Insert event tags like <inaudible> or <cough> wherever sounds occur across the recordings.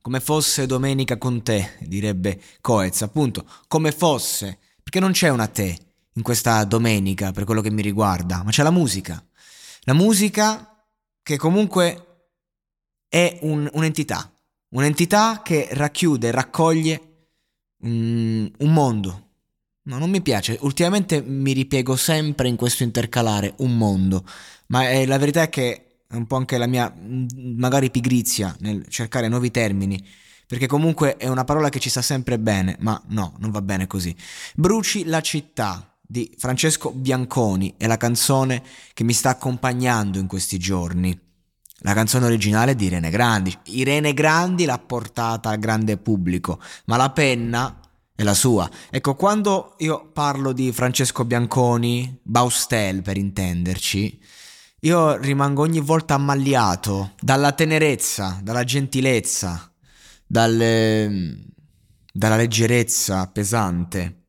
come fosse domenica con te, direbbe Coez, appunto, come fosse, perché non c'è una te in questa domenica per quello che mi riguarda, ma c'è la musica. La musica che comunque è un, un'entità, un'entità che racchiude, raccoglie um, un mondo. No, non mi piace, ultimamente mi ripiego sempre in questo intercalare un mondo, ma eh, la verità è che è un po' anche la mia magari pigrizia nel cercare nuovi termini, perché comunque è una parola che ci sta sempre bene, ma no, non va bene così. Bruci la città di Francesco Bianconi è la canzone che mi sta accompagnando in questi giorni. La canzone originale è di Irene Grandi. Irene Grandi l'ha portata al grande pubblico, ma la penna è la sua. Ecco, quando io parlo di Francesco Bianconi, Baustel per intenderci, io rimango ogni volta ammagliato dalla tenerezza, dalla gentilezza, dalle, dalla leggerezza pesante.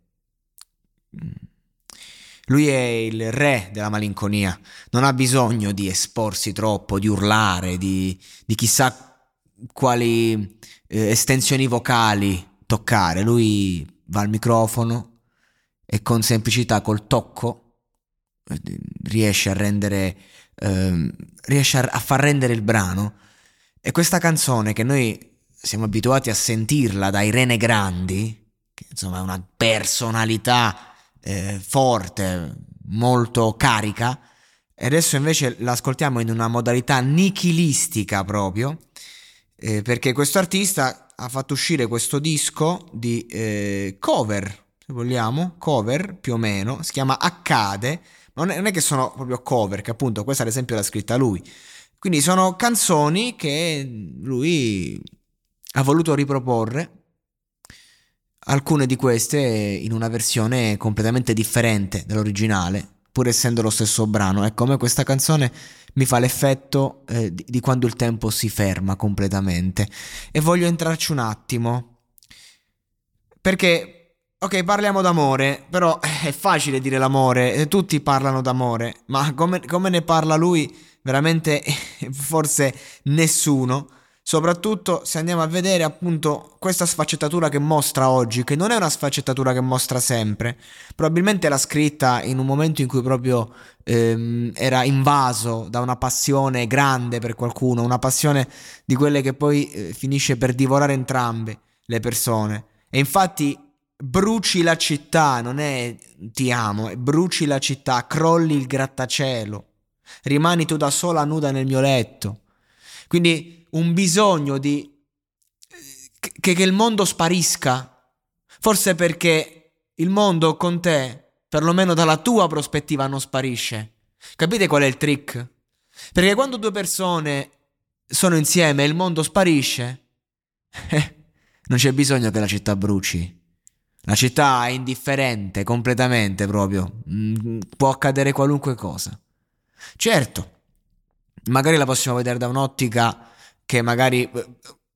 Lui è il re della malinconia, non ha bisogno di esporsi troppo, di urlare, di, di chissà quali eh, estensioni vocali toccare. Lui va al microfono e con semplicità, col tocco, riesce a rendere ehm, riesce a, a far rendere il brano. E questa canzone che noi siamo abituati a sentirla da Irene Grandi, che insomma è una personalità eh, forte, molto carica, e adesso invece l'ascoltiamo in una modalità nichilistica proprio, eh, perché questo artista ha fatto uscire questo disco di eh, cover, se vogliamo, cover più o meno, si chiama Accade, non è, non è che sono proprio cover, che appunto questa ad esempio l'ha scritta lui. Quindi sono canzoni che lui ha voluto riproporre, alcune di queste in una versione completamente differente dall'originale, pur essendo lo stesso brano. Ecco, a me questa canzone mi fa l'effetto eh, di, di quando il tempo si ferma completamente. E voglio entrarci un attimo. Perché Ok, parliamo d'amore, però eh, è facile dire l'amore, eh, tutti parlano d'amore, ma come, come ne parla lui? Veramente <laughs> forse nessuno. Soprattutto se andiamo a vedere appunto questa sfaccettatura che mostra oggi, che non è una sfaccettatura che mostra sempre, probabilmente l'ha scritta in un momento in cui proprio ehm, era invaso da una passione grande per qualcuno, una passione di quelle che poi eh, finisce per divorare entrambe le persone. E infatti bruci la città, non è ti amo, è bruci la città, crolli il grattacielo, rimani tu da sola nuda nel mio letto. Quindi un bisogno di che, che il mondo sparisca, forse perché il mondo con te, perlomeno dalla tua prospettiva, non sparisce. Capite qual è il trick? Perché quando due persone sono insieme e il mondo sparisce, <laughs> eh, non c'è bisogno che la città bruci. La città è indifferente completamente proprio, mm, può accadere qualunque cosa. Certo, magari la possiamo vedere da un'ottica che magari eh,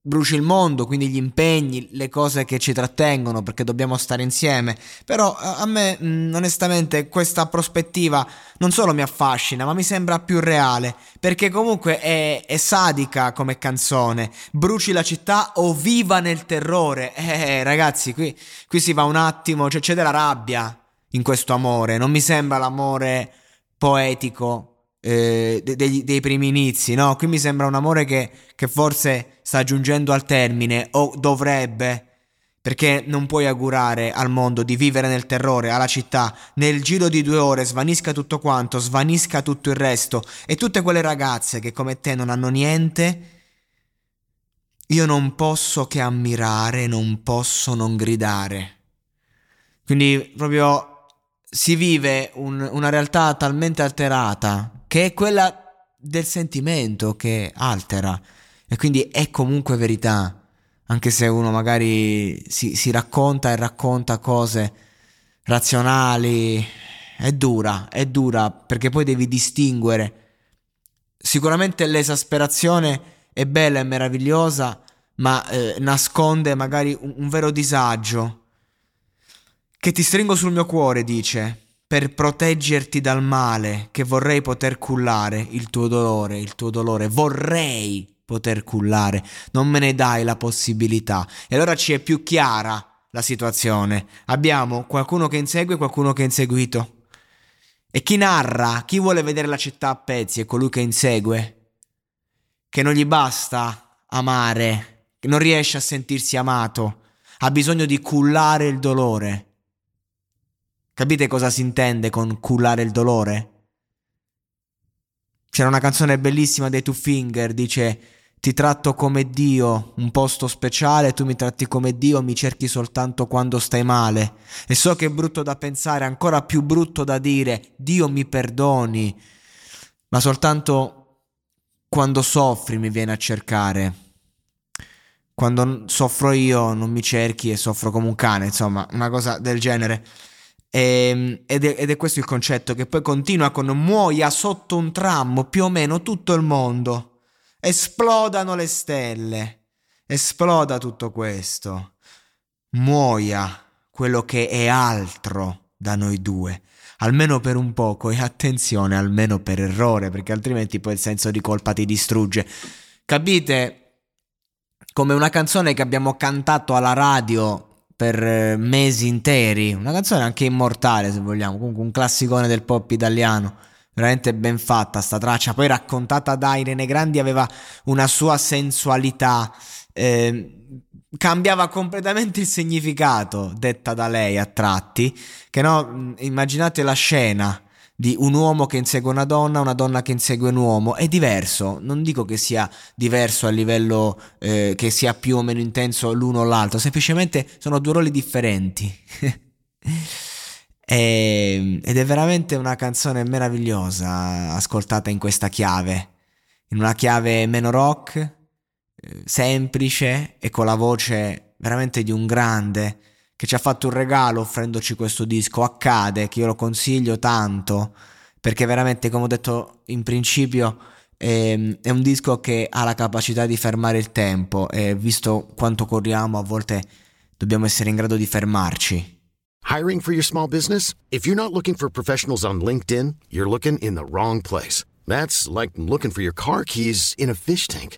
bruci il mondo, quindi gli impegni, le cose che ci trattengono perché dobbiamo stare insieme. Però a me mh, onestamente questa prospettiva non solo mi affascina, ma mi sembra più reale, perché comunque è, è sadica come canzone. Bruci la città o viva nel terrore. Eh ragazzi, qui, qui si va un attimo, cioè c'è della rabbia in questo amore, non mi sembra l'amore poetico eh, dei, dei, primi inizi, no? Qui mi sembra un amore che, che forse sta giungendo al termine o dovrebbe, perché non puoi augurare al mondo di vivere nel terrore, alla città, nel giro di due ore svanisca tutto quanto, svanisca tutto il resto e tutte quelle ragazze che come te non hanno niente. Io non posso che ammirare, non posso non gridare. Quindi proprio si vive un, una realtà talmente alterata che è quella del sentimento che altera e quindi è comunque verità, anche se uno magari si, si racconta e racconta cose razionali, è dura, è dura perché poi devi distinguere. Sicuramente l'esasperazione è bella e meravigliosa, ma eh, nasconde magari un, un vero disagio. Che ti stringo sul mio cuore, dice per proteggerti dal male che vorrei poter cullare il tuo dolore, il tuo dolore, vorrei poter cullare, non me ne dai la possibilità. E allora ci è più chiara la situazione. Abbiamo qualcuno che insegue e qualcuno che è inseguito. E chi narra, chi vuole vedere la città a pezzi è colui che insegue, che non gli basta amare, che non riesce a sentirsi amato, ha bisogno di cullare il dolore Capite cosa si intende con cullare il dolore? C'era una canzone bellissima dei Two Finger, dice ti tratto come Dio, un posto speciale, tu mi tratti come Dio, mi cerchi soltanto quando stai male. E so che è brutto da pensare, ancora più brutto da dire, Dio mi perdoni, ma soltanto quando soffri mi viene a cercare. Quando soffro io non mi cerchi e soffro come un cane, insomma, una cosa del genere. Ehm, ed, è, ed, è, questo il concetto che poi continua con muoia sotto un tram più o meno tutto il mondo. Esplodano le stelle. Esploda tutto questo. Muoia quello che è altro da noi due. Almeno per un poco e attenzione, almeno per errore, perché altrimenti poi il senso di colpa ti distrugge. Capite? Come una canzone che abbiamo cantato alla radio per eh, mesi interi. Una canzone anche immortale, se vogliamo. Comunque un classicone del pop italiano. Veramente ben fatta sta traccia. Poi raccontata da Irene Grandi aveva una sua sensualità. Eh, cambiava completamente il significato, detta da lei a tratti. Che no, immaginate la scena di un uomo che insegue una donna, una donna che insegue un uomo, è diverso, non dico che sia diverso a livello eh, che sia più o meno intenso l'uno o l'altro, semplicemente sono due ruoli differenti. e, <laughs> ehm, ed è veramente una canzone meravigliosa ascoltata in questa chiave, in una chiave meno rock, eh, semplice e con la voce veramente di un grande che ci ha fatto un regalo offrendoci questo disco, accade, che io lo consiglio tanto, perché veramente, come ho detto in principio, è, ehm, è un disco che ha la capacità di fermare il tempo e visto quanto corriamo, a volte dobbiamo essere in grado di fermarci. Hiring for your small business? If you're not looking for professionals on LinkedIn, you're looking in the wrong place. That's like looking for your car keys in a fish tank.